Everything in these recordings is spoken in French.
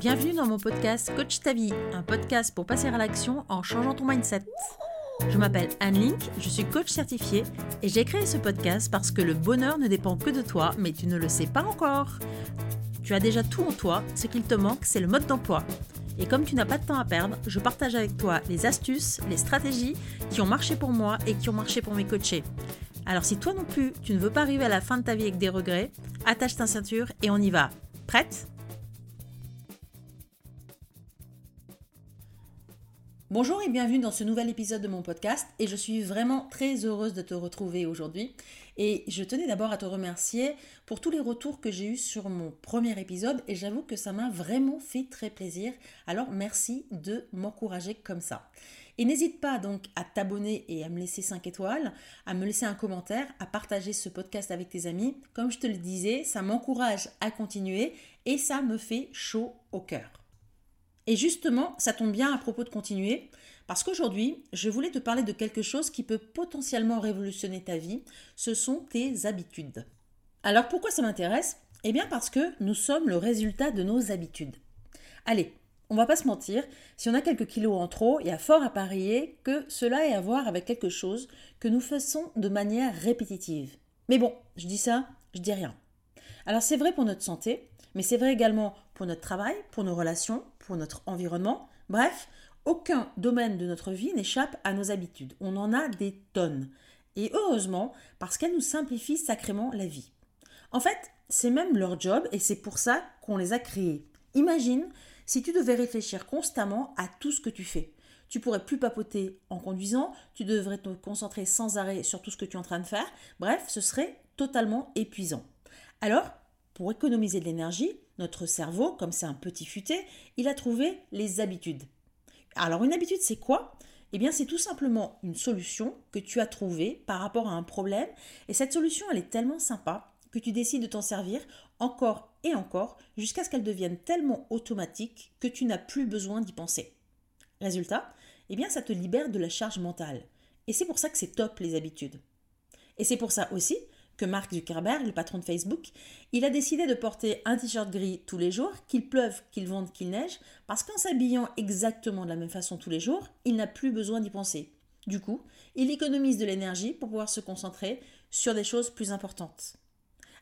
Bienvenue dans mon podcast Coach ta vie, un podcast pour passer à l'action en changeant ton mindset. Je m'appelle Anne Link, je suis coach certifiée et j'ai créé ce podcast parce que le bonheur ne dépend que de toi, mais tu ne le sais pas encore. Tu as déjà tout en toi, ce qu'il te manque, c'est le mode d'emploi. Et comme tu n'as pas de temps à perdre, je partage avec toi les astuces, les stratégies qui ont marché pour moi et qui ont marché pour mes coachés. Alors si toi non plus, tu ne veux pas arriver à la fin de ta vie avec des regrets, attache ta ceinture et on y va. Prête? Bonjour et bienvenue dans ce nouvel épisode de mon podcast et je suis vraiment très heureuse de te retrouver aujourd'hui et je tenais d'abord à te remercier pour tous les retours que j'ai eus sur mon premier épisode et j'avoue que ça m'a vraiment fait très plaisir alors merci de m'encourager comme ça. Et n'hésite pas donc à t'abonner et à me laisser 5 étoiles, à me laisser un commentaire, à partager ce podcast avec tes amis. Comme je te le disais, ça m'encourage à continuer et ça me fait chaud au cœur. Et justement, ça tombe bien à propos de continuer, parce qu'aujourd'hui, je voulais te parler de quelque chose qui peut potentiellement révolutionner ta vie, ce sont tes habitudes. Alors pourquoi ça m'intéresse? Eh bien parce que nous sommes le résultat de nos habitudes. Allez, on va pas se mentir, si on a quelques kilos en trop, il y a fort à parier que cela ait à voir avec quelque chose que nous faisons de manière répétitive. Mais bon, je dis ça, je dis rien. Alors c'est vrai pour notre santé, mais c'est vrai également pour notre travail, pour nos relations, pour notre environnement. Bref, aucun domaine de notre vie n'échappe à nos habitudes. On en a des tonnes. Et heureusement, parce qu'elles nous simplifient sacrément la vie. En fait, c'est même leur job et c'est pour ça qu'on les a créées. Imagine si tu devais réfléchir constamment à tout ce que tu fais. Tu pourrais plus papoter en conduisant, tu devrais te concentrer sans arrêt sur tout ce que tu es en train de faire. Bref, ce serait totalement épuisant. Alors, pour économiser de l'énergie, notre cerveau, comme c'est un petit futé, il a trouvé les habitudes. Alors une habitude, c'est quoi? Eh bien, c'est tout simplement une solution que tu as trouvée par rapport à un problème. Et cette solution, elle est tellement sympa que tu décides de t'en servir encore et encore jusqu'à ce qu'elle devienne tellement automatique que tu n'as plus besoin d'y penser. Résultat Eh bien, ça te libère de la charge mentale. Et c'est pour ça que c'est top les habitudes. Et c'est pour ça aussi que Mark Zuckerberg, le patron de Facebook, il a décidé de porter un t-shirt gris tous les jours, qu'il pleuve, qu'il vente, qu'il neige, parce qu'en s'habillant exactement de la même façon tous les jours, il n'a plus besoin d'y penser. Du coup, il économise de l'énergie pour pouvoir se concentrer sur des choses plus importantes.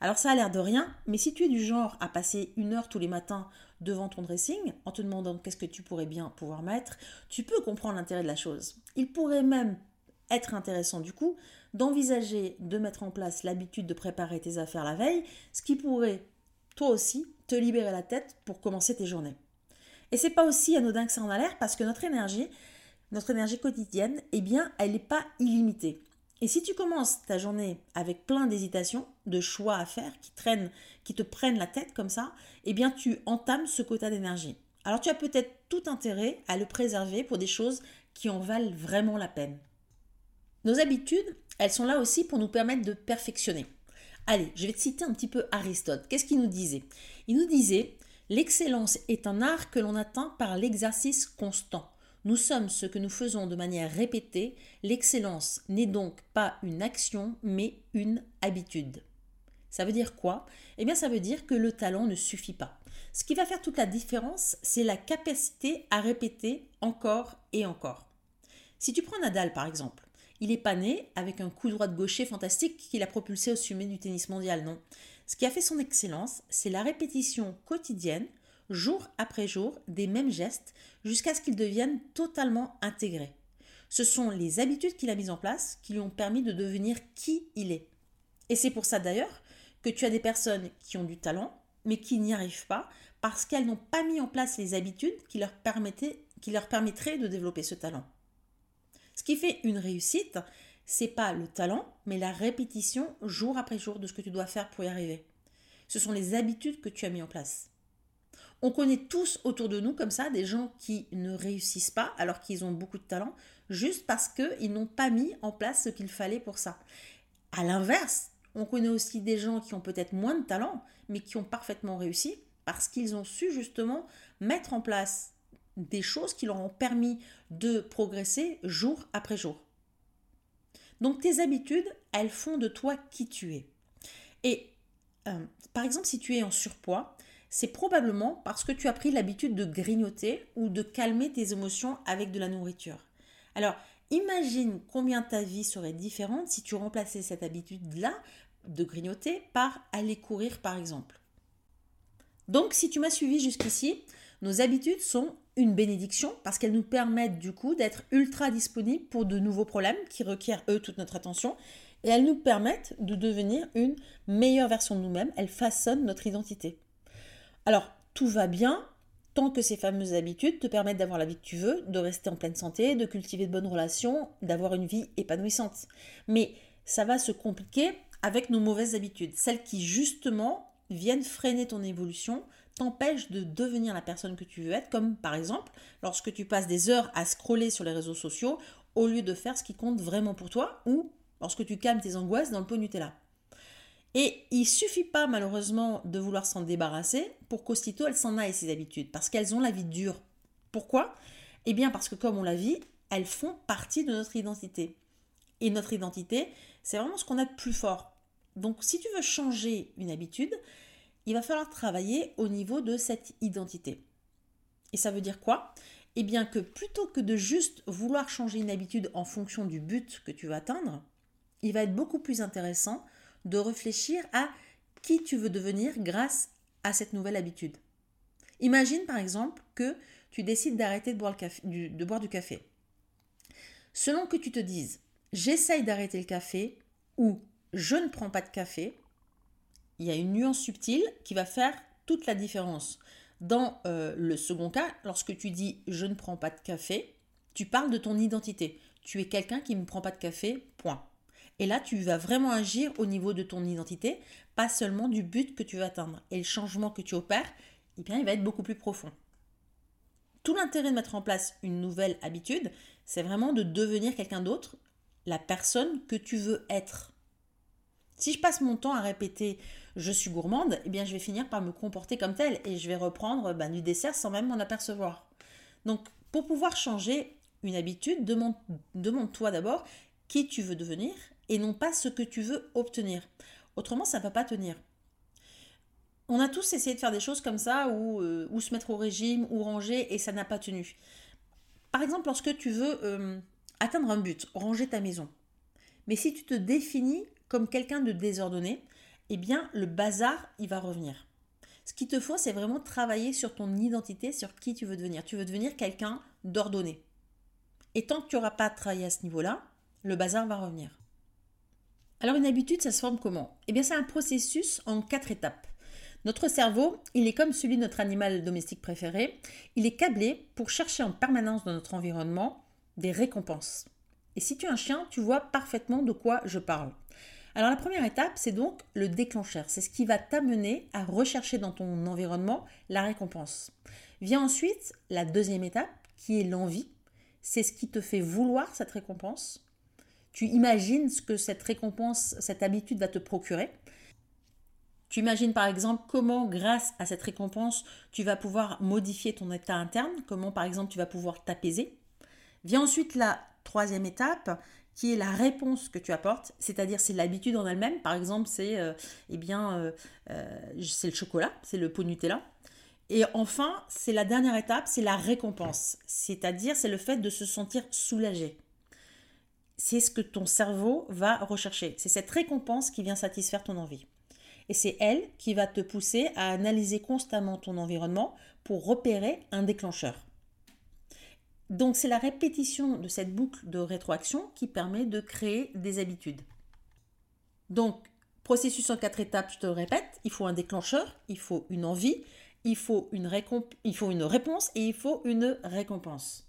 Alors ça a l'air de rien, mais si tu es du genre à passer une heure tous les matins devant ton dressing en te demandant qu'est-ce que tu pourrais bien pouvoir mettre, tu peux comprendre l'intérêt de la chose. Il pourrait même être intéressant du coup d'envisager de mettre en place l'habitude de préparer tes affaires la veille, ce qui pourrait toi aussi te libérer la tête pour commencer tes journées. Et c'est pas aussi anodin que ça en a l'air parce que notre énergie, notre énergie quotidienne, eh bien, elle n'est pas illimitée. Et si tu commences ta journée avec plein d'hésitations, de choix à faire qui traînent, qui te prennent la tête comme ça, eh bien tu entames ce quota d'énergie. Alors tu as peut-être tout intérêt à le préserver pour des choses qui en valent vraiment la peine. Nos habitudes, elles sont là aussi pour nous permettre de perfectionner. Allez, je vais te citer un petit peu Aristote. Qu'est-ce qu'il nous disait? Il nous disait L'excellence est un art que l'on atteint par l'exercice constant. Nous sommes ce que nous faisons de manière répétée. L'excellence n'est donc pas une action, mais une habitude. Ça veut dire quoi? Eh bien, ça veut dire que le talent ne suffit pas. Ce qui va faire toute la différence, c'est la capacité à répéter encore et encore. Si tu prends Nadal par exemple, il n'est pas né avec un coup droit de gaucher fantastique qui l'a propulsé au sommet du tennis mondial, non. Ce qui a fait son excellence, c'est la répétition quotidienne, jour après jour, des mêmes gestes, jusqu'à ce qu'ils deviennent totalement intégrés. Ce sont les habitudes qu'il a mises en place qui lui ont permis de devenir qui il est. Et c'est pour ça d'ailleurs que tu as des personnes qui ont du talent, mais qui n'y arrivent pas parce qu'elles n'ont pas mis en place les habitudes qui leur, qui leur permettraient de développer ce talent. Ce qui fait une réussite, c'est pas le talent, mais la répétition jour après jour de ce que tu dois faire pour y arriver. Ce sont les habitudes que tu as mis en place. On connaît tous autour de nous comme ça des gens qui ne réussissent pas alors qu'ils ont beaucoup de talent, juste parce qu'ils n'ont pas mis en place ce qu'il fallait pour ça. À l'inverse, on connaît aussi des gens qui ont peut-être moins de talent, mais qui ont parfaitement réussi parce qu'ils ont su justement mettre en place des choses qui leur ont permis de progresser jour après jour. Donc tes habitudes, elles font de toi qui tu es. Et euh, par exemple, si tu es en surpoids, c'est probablement parce que tu as pris l'habitude de grignoter ou de calmer tes émotions avec de la nourriture. Alors, imagine combien ta vie serait différente si tu remplaçais cette habitude-là de grignoter par aller courir, par exemple. Donc, si tu m'as suivi jusqu'ici, nos habitudes sont une bénédiction parce qu'elles nous permettent du coup d'être ultra disponibles pour de nouveaux problèmes qui requièrent eux toute notre attention et elles nous permettent de devenir une meilleure version de nous-mêmes, elles façonnent notre identité. Alors, tout va bien tant que ces fameuses habitudes te permettent d'avoir la vie que tu veux, de rester en pleine santé, de cultiver de bonnes relations, d'avoir une vie épanouissante. Mais ça va se compliquer avec nos mauvaises habitudes, celles qui justement viennent freiner ton évolution, t'empêchent de devenir la personne que tu veux être, comme par exemple lorsque tu passes des heures à scroller sur les réseaux sociaux au lieu de faire ce qui compte vraiment pour toi, ou lorsque tu calmes tes angoisses dans le pot Nutella. Et il suffit pas malheureusement de vouloir s'en débarrasser pour qu'aussitôt elles s'en aillent ces habitudes, parce qu'elles ont la vie dure. Pourquoi? Eh bien parce que comme on la vit, elles font partie de notre identité. Et notre identité, c'est vraiment ce qu'on a de plus fort. Donc si tu veux changer une habitude, il va falloir travailler au niveau de cette identité. Et ça veut dire quoi? Eh bien que plutôt que de juste vouloir changer une habitude en fonction du but que tu veux atteindre, il va être beaucoup plus intéressant de réfléchir à qui tu veux devenir grâce à cette nouvelle habitude. Imagine par exemple que tu décides d'arrêter de, boire du café. Selon que tu te dises j'essaye d'arrêter le café ou je ne prends pas de café, il y a une nuance subtile qui va faire toute la différence. Dans euh, le second cas, lorsque tu dis je ne prends pas de café, tu parles de ton identité. Tu es quelqu'un qui ne prend pas de café, point. Et là, tu vas vraiment agir au niveau de ton identité, pas seulement du but que tu veux atteindre. Et le changement que tu opères, eh bien, il va être beaucoup plus profond. Tout l'intérêt de mettre en place une nouvelle habitude, c'est vraiment de devenir quelqu'un d'autre, la personne que tu veux être. Si je passe mon temps à répéter je suis gourmande, eh bien je vais finir par me comporter comme telle et je vais reprendre ben, du dessert sans même m'en apercevoir. Donc pour pouvoir changer une habitude, demande-toi d'abord qui tu veux devenir et non pas ce que tu veux obtenir. Autrement, ça ne va pas tenir. On a tous essayé de faire des choses comme ça, ou, euh, ou se mettre au régime, ou ranger, et ça n'a pas tenu. Par exemple, lorsque tu veux euh, atteindre un but, ranger ta maison. Mais si tu te définis comme quelqu'un de désordonné, eh bien, le bazar, il va revenir. Ce qu'il te faut, c'est vraiment travailler sur ton identité, sur qui tu veux devenir. Tu veux devenir quelqu'un d'ordonné. Et tant que tu n'auras pas travaillé à ce niveau-là, le bazar va revenir. Alors une habitude, ça se forme comment? Eh bien c'est un processus en quatre étapes. Notre cerveau, il est comme celui de notre animal domestique préféré, il est câblé pour chercher en permanence dans notre environnement des récompenses. Et si tu es un chien, tu vois parfaitement de quoi je parle. Alors la première étape, c'est donc le déclencheur. C'est ce qui va t'amener à rechercher dans ton environnement la récompense. Vient ensuite la deuxième étape, qui est l'envie. C'est ce qui te fait vouloir cette récompense tu imagines ce que cette récompense, cette habitude va te procurer. Tu imagines par exemple comment, grâce à cette récompense, tu vas pouvoir modifier ton état interne, comment par exemple tu vas pouvoir t'apaiser. Vient ensuite la troisième étape, qui est la réponse que tu apportes, c'est-à-dire c'est l'habitude en elle-même. Par exemple, c'est euh, eh bien euh, euh, c'est le chocolat, c'est le pot Nutella. Et enfin, c'est la dernière étape, c'est la récompense, c'est-à-dire c'est le fait de se sentir soulagé c'est ce que ton cerveau va rechercher. C'est cette récompense qui vient satisfaire ton envie. Et c'est elle qui va te pousser à analyser constamment ton environnement pour repérer un déclencheur. Donc c'est la répétition de cette boucle de rétroaction qui permet de créer des habitudes. Donc processus en quatre étapes, je te le répète, il faut un déclencheur, il faut une envie, il faut une, il faut une réponse et il faut une récompense.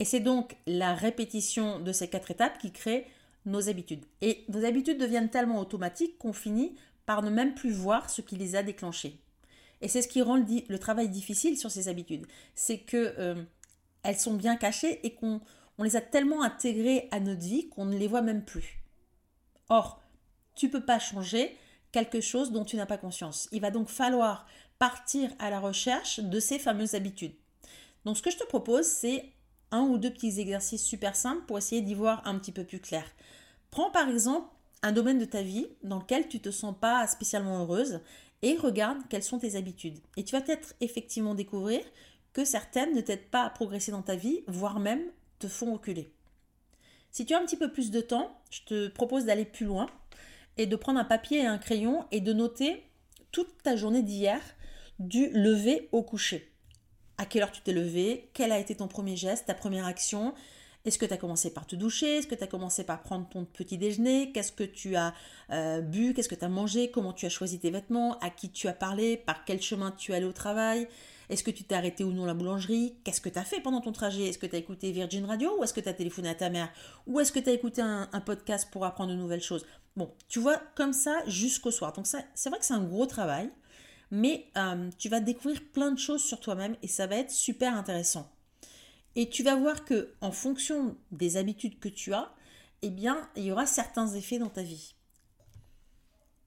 Et c'est donc la répétition de ces quatre étapes qui crée nos habitudes. Et nos habitudes deviennent tellement automatiques qu'on finit par ne même plus voir ce qui les a déclenchées. Et c'est ce qui rend le, travail difficile sur ces habitudes. C'est que euh, elles sont bien cachées et qu'on les a tellement intégrées à notre vie qu'on ne les voit même plus. Or, tu ne peux pas changer quelque chose dont tu n'as pas conscience. Il va donc falloir partir à la recherche de ces fameuses habitudes. Donc ce que je te propose, c'est un ou deux petits exercices super simples pour essayer d'y voir un petit peu plus clair. Prends par exemple un domaine de ta vie dans lequel tu te sens pas spécialement heureuse et regarde quelles sont tes habitudes. Et tu vas peut-être effectivement découvrir que certaines ne t'aident pas à progresser dans ta vie, voire même te font reculer. Si tu as un petit peu plus de temps, je te propose d'aller plus loin et de prendre un papier et un crayon et de noter toute ta journée d'hier du lever au coucher. À quelle heure tu t'es levé Quel a été ton premier geste, ta première action est-ce que tu as commencé par te doucher? Est-ce que tu as commencé par prendre ton petit déjeuner? Qu'est-ce que tu as euh, bu? Qu'est-ce que tu as mangé? Comment tu as choisi tes vêtements? À qui tu as parlé? Par quel chemin tu es allé au travail? Est-ce que tu t'es arrêté ou non la boulangerie? Qu'est-ce que tu as fait pendant ton trajet? Est-ce que tu as écouté Virgin Radio Ou est-ce que tu as téléphoné à ta mère? Ou est-ce que tu as écouté un, podcast pour apprendre de nouvelles choses? Bon, tu vois, comme ça jusqu'au soir. Donc ça, c'est vrai que c'est un gros travail, mais euh, tu vas découvrir plein de choses sur toi-même et ça va être super intéressant. Et tu vas voir que en fonction des habitudes que tu as, eh bien, il y aura certains effets dans ta vie.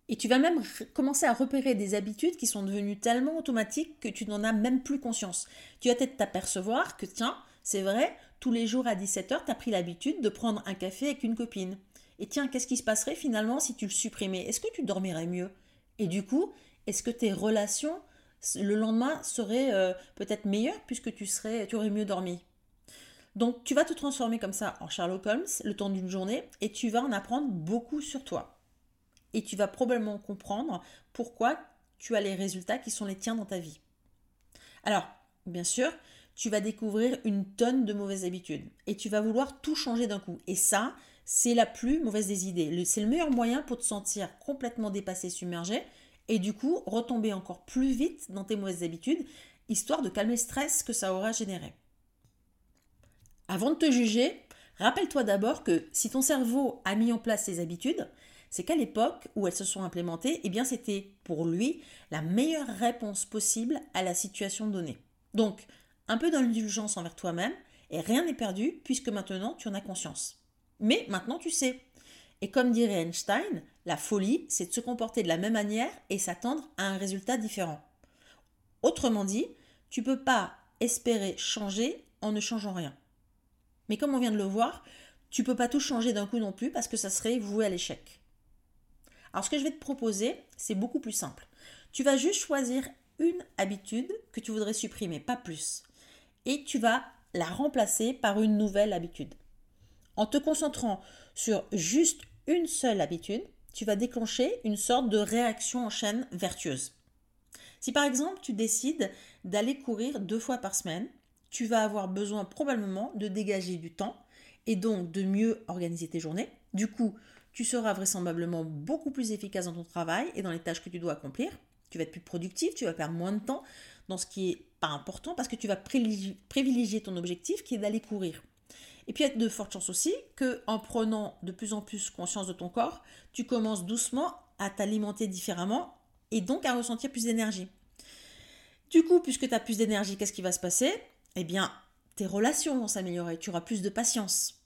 Et tu vas même commencer à repérer des habitudes qui sont devenues tellement automatiques que tu n'en as même plus conscience. Tu vas peut-être t'apercevoir que, tiens, c'est vrai, tous les jours à 17h, tu as pris l'habitude de prendre un café avec une copine. Et tiens, qu'est-ce qui se passerait finalement si tu le supprimais? Est-ce que tu dormirais mieux? Et du coup, est-ce que tes relations le lendemain seraient euh, peut-être meilleures puisque tu, serais, tu aurais mieux dormi? Donc tu vas te transformer comme ça en Sherlock Holmes le temps d'une journée et tu vas en apprendre beaucoup sur toi. Et tu vas probablement comprendre pourquoi tu as les résultats qui sont les tiens dans ta vie. Alors, bien sûr, tu vas découvrir une tonne de mauvaises habitudes et tu vas vouloir tout changer d'un coup. Et ça, c'est la plus mauvaise des idées. C'est le meilleur moyen pour te sentir complètement dépassé, submergé et du coup retomber encore plus vite dans tes mauvaises habitudes, histoire de calmer le stress que ça aura généré. Avant de te juger, rappelle-toi d'abord que si ton cerveau a mis en place ces habitudes, c'est qu'à l'époque où elles se sont implémentées, eh c'était pour lui la meilleure réponse possible à la situation donnée. Donc, un peu d'indulgence envers toi-même et rien n'est perdu puisque maintenant tu en as conscience. Mais maintenant tu sais. Et comme dirait Einstein, la folie, c'est de se comporter de la même manière et s'attendre à un résultat différent. Autrement dit, tu ne peux pas espérer changer en ne changeant rien. Mais comme on vient de le voir, tu peux pas tout changer d'un coup non plus parce que ça serait voué à l'échec. Alors ce que je vais te proposer, c'est beaucoup plus simple. Tu vas juste choisir une habitude que tu voudrais supprimer, pas plus. Et tu vas la remplacer par une nouvelle habitude. En te concentrant sur juste une seule habitude, tu vas déclencher une sorte de réaction en chaîne vertueuse. Si par exemple tu décides d'aller courir deux fois par semaine, tu vas avoir besoin probablement de dégager du temps et donc de mieux organiser tes journées. Du coup, tu seras vraisemblablement beaucoup plus efficace dans ton travail et dans les tâches que tu dois accomplir. Tu vas être plus productif, tu vas perdre moins de temps dans ce qui est pas important parce que tu vas privilégier ton objectif qui est d'aller courir. Et puis il y a de fortes chances aussi que en prenant de plus en plus conscience de ton corps, tu commences doucement à t'alimenter différemment et donc à ressentir plus d'énergie. Du coup, puisque tu as plus d'énergie, qu'est-ce qui va se passer? Eh bien, tes relations vont s'améliorer, tu auras plus de patience.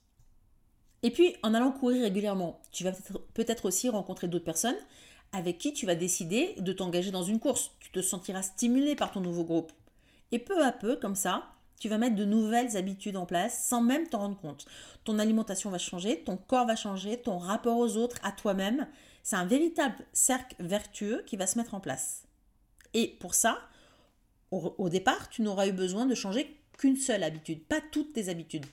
Et puis, en allant courir régulièrement, tu vas peut-être aussi rencontrer d'autres personnes avec qui tu vas décider de t'engager dans une course. Tu te sentiras stimulé par ton nouveau groupe. Et peu à peu, comme ça, tu vas mettre de nouvelles habitudes en place sans même t'en rendre compte. Ton alimentation va changer, ton corps va changer, ton rapport aux autres, à toi-même. C'est un véritable cercle vertueux qui va se mettre en place. Et pour ça, au, départ, tu n'auras eu besoin de changer qu'une seule habitude, pas toutes tes habitudes.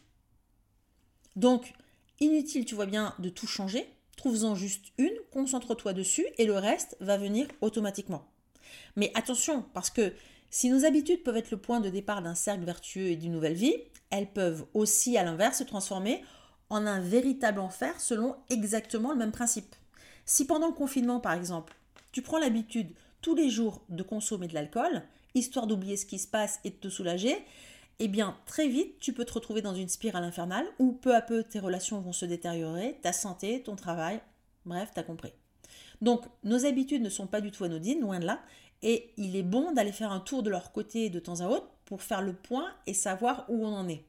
Donc, inutile, tu vois bien, de tout changer. Trouve-en juste une, concentre-toi dessus et le reste va venir automatiquement. Mais attention, parce que si nos habitudes peuvent être le point de départ d'un cercle vertueux et d'une nouvelle vie, elles peuvent aussi, à l'inverse, se transformer en un véritable enfer selon exactement le même principe. Si pendant le confinement, par exemple, tu prends l'habitude tous les jours de consommer de l'alcool, histoire d'oublier ce qui se passe et de te soulager, eh bien très vite tu peux te retrouver dans une spirale infernale où peu à peu tes relations vont se détériorer, ta santé, ton travail, bref, t'as compris. Donc nos habitudes ne sont pas du tout anodines, loin de là, et il est bon d'aller faire un tour de leur côté de temps à autre pour faire le point et savoir où on en est.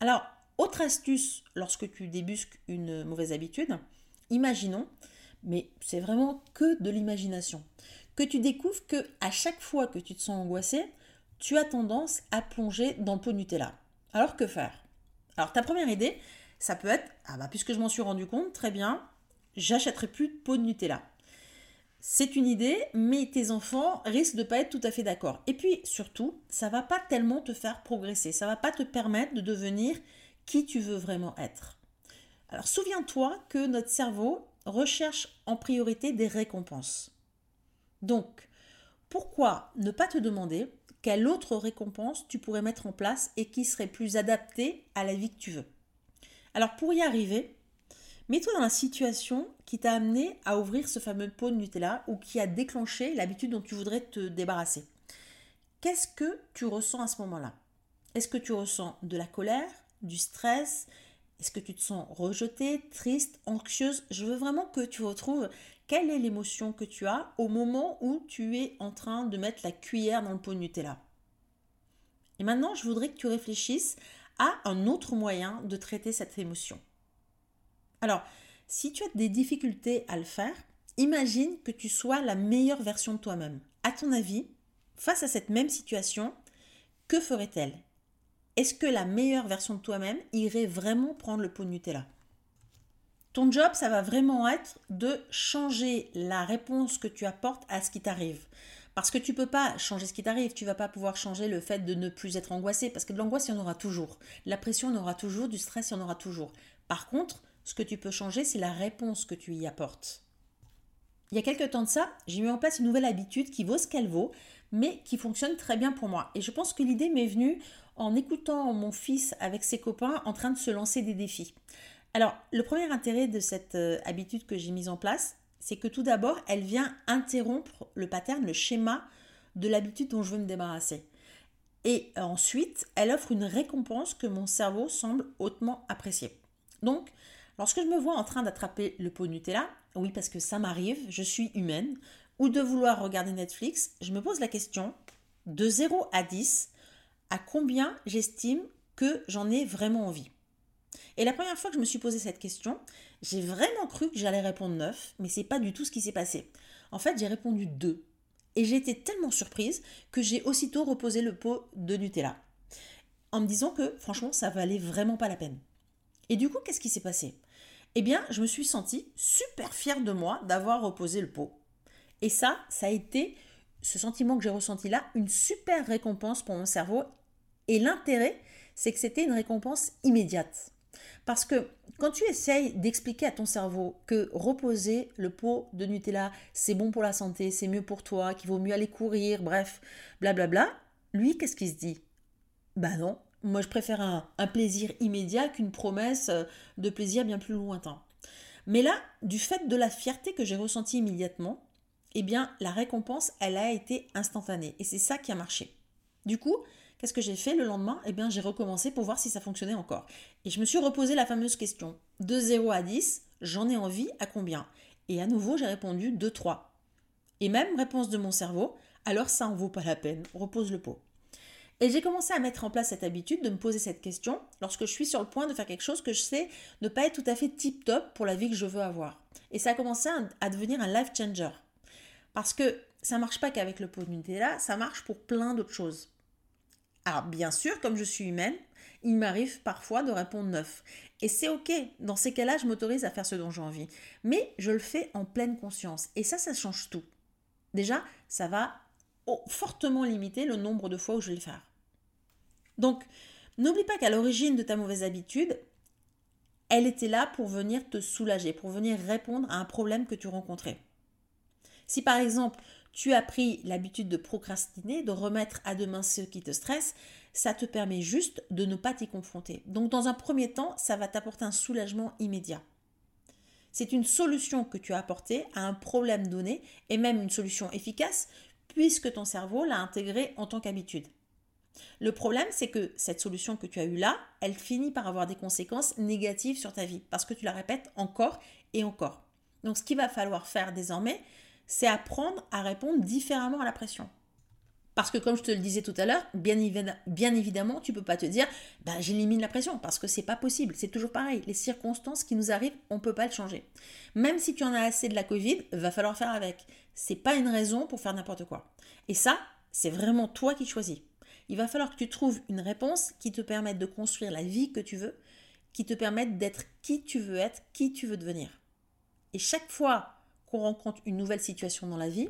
Alors, autre astuce lorsque tu débusques une mauvaise habitude, imaginons, mais c'est vraiment que de l'imagination, que tu découvres que à chaque fois que tu te sens angoissé, tu as tendance à plonger dans le pot Nutella. Alors que faire? Alors ta première idée, Ça peut être, ah bah puisque je m'en suis rendu compte, très bien, j'achèterai plus de pot de Nutella. C'est une idée, mais tes enfants risquent de ne pas être tout à fait d'accord. Et puis surtout, ça va pas tellement te faire progresser, ça va pas te permettre de devenir qui tu veux vraiment être. Alors souviens-toi que notre cerveau recherche en priorité des récompenses. Donc, pourquoi ne pas te demander quelle autre récompense tu pourrais mettre en place et qui serait plus adaptée à la vie que tu veux? Alors pour y arriver, Mets-toi dans la situation qui t'a amené à ouvrir ce fameux pot de Nutella ou qui a déclenché l'habitude dont tu voudrais te débarrasser. Qu'est-ce que tu ressens à ce moment-là? Est-ce que tu ressens de la colère, du stress? Est-ce que tu te sens rejetée, triste, anxieuse? Je veux vraiment que tu retrouves quelle est l'émotion que tu as au moment où tu es en train de mettre la cuillère dans le pot de Nutella? Et maintenant, je voudrais que tu réfléchisses à un autre moyen de traiter cette émotion. Alors, si tu as des difficultés à le faire, imagine que tu sois la meilleure version de toi-même. À ton avis, face à cette même situation, que ferait-elle? Est-ce que la meilleure version de toi-même irait vraiment prendre le pot de Nutella? Ton job, ça va vraiment être de changer la réponse que tu apportes à ce qui t'arrive. Parce que tu ne peux pas changer ce qui t'arrive, tu vas pas pouvoir changer le fait de ne plus être angoissé, parce que de l'angoisse, il y en aura toujours. La pression, il y en aura toujours, du stress, il y en aura toujours. Par contre, ce que tu peux changer, c'est la réponse que tu y apportes. Il y a quelques temps de ça, j'ai mis en place une nouvelle habitude qui vaut ce qu'elle vaut, mais qui fonctionne très bien pour moi. Et je pense que l'idée m'est venue en écoutant mon fils avec ses copains en train de se lancer des défis. Alors, le premier intérêt de cette euh, habitude que j'ai mise en place, c'est que tout d'abord, elle vient interrompre le pattern, le schéma de l'habitude dont je veux me débarrasser. Et ensuite, elle offre une récompense que mon cerveau semble hautement apprécier. Donc, Lorsque je me vois en train d'attraper le pot Nutella, oui parce que ça m'arrive, je suis humaine, ou de vouloir regarder Netflix, je me pose la question, de 0 à 10, à combien j'estime que j'en ai vraiment envie? Et la première fois que je me suis posé cette question, j'ai vraiment cru que j'allais répondre 9, mais c'est pas du tout ce qui s'est passé. En fait, j'ai répondu 2. Et j'ai été tellement surprise que j'ai aussitôt reposé le pot de Nutella. En me disant que franchement, ça valait vraiment pas la peine. Et du coup, qu'est-ce qui s'est passé? Eh bien, je me suis sentie super fière de moi d'avoir reposé le pot. Et ça, ça a été, ce sentiment que j'ai ressenti là, une super récompense pour mon cerveau. Et l'intérêt, c'est que c'était une récompense immédiate. Parce que quand tu essayes d'expliquer à ton cerveau que reposer le pot de Nutella, c'est bon pour la santé, c'est mieux pour toi, qu'il vaut mieux aller courir, bref, blablabla, lui, qu'est-ce qu'il se dit? Bah non, moi, je préfère un, plaisir immédiat qu'une promesse euh, de plaisir bien plus lointain. Mais là, du fait de la fierté que j'ai ressentie immédiatement, eh bien, la récompense, elle a été instantanée. Et c'est ça qui a marché. Du coup, qu'est-ce que j'ai fait le lendemain? Eh bien, j'ai recommencé pour voir si ça fonctionnait encore. Et je me suis reposé la fameuse question. De 0 à 10, j'en ai envie à combien? Et à nouveau, j'ai répondu 2, 3. Et même réponse de mon cerveau, alors ça en vaut pas la peine, repose le pot. Et j'ai commencé à mettre en place cette habitude de me poser cette question lorsque je suis sur le point de faire quelque chose que je sais ne pas être tout à fait tip top pour la vie que je veux avoir. Et ça a commencé à, devenir un life changer. Parce que ça marche pas qu'avec le pot de Nutella, ça marche pour plein d'autres choses. Alors bien sûr, comme je suis humaine, il m'arrive parfois de répondre neuf. Et c'est ok, dans ces cas-là, je m'autorise à faire ce dont j'ai envie. Mais je le fais en pleine conscience. Et ça, ça change tout. Déjà, ça va fortement limiter le nombre de fois où je vais le faire. Donc, n'oublie pas qu'à l'origine de ta mauvaise habitude, elle était là pour venir te soulager, pour venir répondre à un problème que tu rencontrais. Si par exemple, tu as pris l'habitude de procrastiner, de remettre à demain ce qui te stresse, ça te permet juste de ne pas t'y confronter. Donc dans un premier temps, ça va t'apporter un soulagement immédiat. C'est une solution que tu as apportée à un problème donné et même une solution efficace puisque ton cerveau l'a intégrée en tant qu'habitude. Le problème, c'est que cette solution que tu as eue là, elle finit par avoir des conséquences négatives sur ta vie parce que tu la répètes encore et encore. Donc ce qu'il va falloir faire désormais, c'est apprendre à répondre différemment à la pression. Parce que comme je te le disais tout à l'heure, bien, évidemment, tu peux pas te dire bah, j'élimine la pression parce que c'est pas possible. C'est toujours pareil. Les circonstances qui nous arrivent, on peut pas le changer. Même si tu en as assez de la Covid, va falloir faire avec. C'est pas une raison pour faire n'importe quoi. Et ça, c'est vraiment toi qui choisis il va falloir que tu trouves une réponse qui te permette de construire la vie que tu veux qui te permettent d'être qui tu veux être, qui tu veux devenir. Et chaque fois qu'on rencontre une nouvelle situation dans la vie,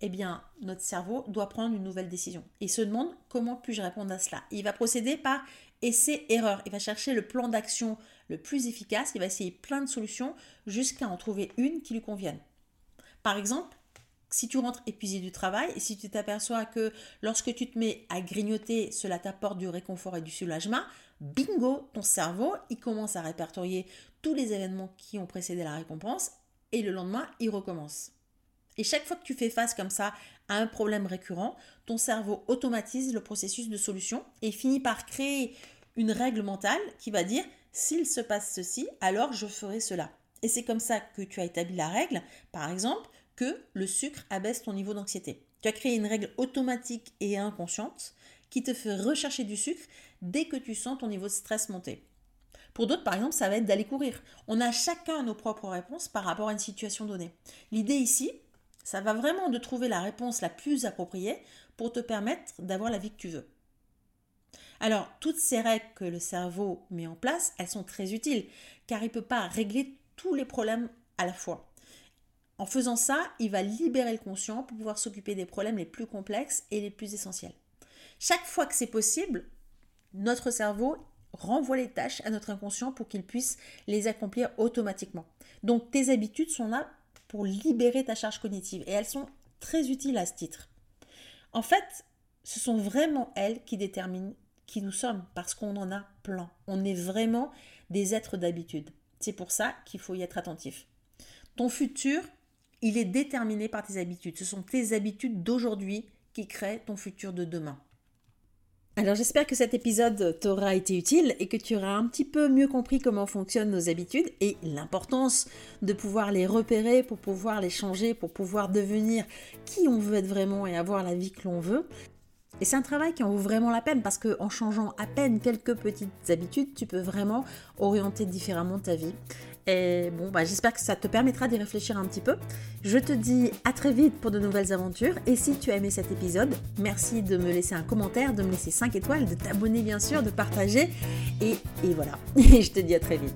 eh bien, notre cerveau doit prendre une nouvelle décision. Il se demande comment puis-je répondre à cela. Il va procéder par essai-erreur. Il va chercher le plan d'action le plus efficace. Il va essayer plein de solutions jusqu'à en trouver une qui lui convienne. Par exemple, si tu rentres épuisé du travail et si tu t'aperçois que lorsque tu te mets à grignoter, cela t'apporte du réconfort et du soulagement, bingo, ton cerveau, il commence à répertorier tous les événements qui ont précédé la récompense et le lendemain, il recommence. Et chaque fois que tu fais face comme ça à un problème récurrent, ton cerveau automatise le processus de solution et finit par créer une règle mentale qui va dire s'il se passe ceci, alors je ferai cela. Et c'est comme ça que tu as établi la règle, par exemple, que le sucre abaisse ton niveau d'anxiété. Tu as créé une règle automatique et inconsciente qui te fait rechercher du sucre dès que tu sens ton niveau de stress monter. Pour d'autres, par exemple, ça va être d'aller courir. On a chacun nos propres réponses par rapport à une situation donnée. L'idée ici, ça va vraiment de trouver la réponse la plus appropriée pour te permettre d'avoir la vie que tu veux. Alors, toutes ces règles que le cerveau met en place, elles sont très utiles, car il ne peut pas régler tous les problèmes à la fois. En faisant ça, il va libérer le conscient pour pouvoir s'occuper des problèmes les plus complexes et les plus essentiels. Chaque fois que c'est possible, notre cerveau renvoie les tâches à notre inconscient pour qu'il puisse les accomplir automatiquement. Donc tes habitudes sont là pour libérer ta charge cognitive. Et elles sont très utiles à ce titre. En fait, ce sont vraiment elles qui déterminent qui nous sommes, parce qu'on en a plein. On est vraiment des êtres d'habitude. C'est pour ça qu'il faut y être attentif. Ton futur, il est déterminé par tes habitudes. Ce sont tes habitudes d'aujourd'hui qui créent ton futur de demain. Alors j'espère que cet épisode t'aura été utile et que tu auras un petit peu mieux compris comment fonctionnent nos habitudes et l'importance de pouvoir les repérer pour pouvoir les changer, pour pouvoir devenir qui on veut être vraiment et avoir la vie que l'on veut. Et c'est un travail qui en vaut vraiment la peine parce qu'en changeant à peine quelques petites habitudes, tu peux vraiment orienter différemment ta vie. Et bon, bah, j'espère que ça te permettra d'y réfléchir un petit peu. Je te dis à très vite pour de nouvelles aventures. Et si tu as aimé cet épisode, merci de me laisser un commentaire, de me laisser 5 étoiles, de t'abonner bien sûr, de partager. Et, et voilà. Et je te dis à très vite.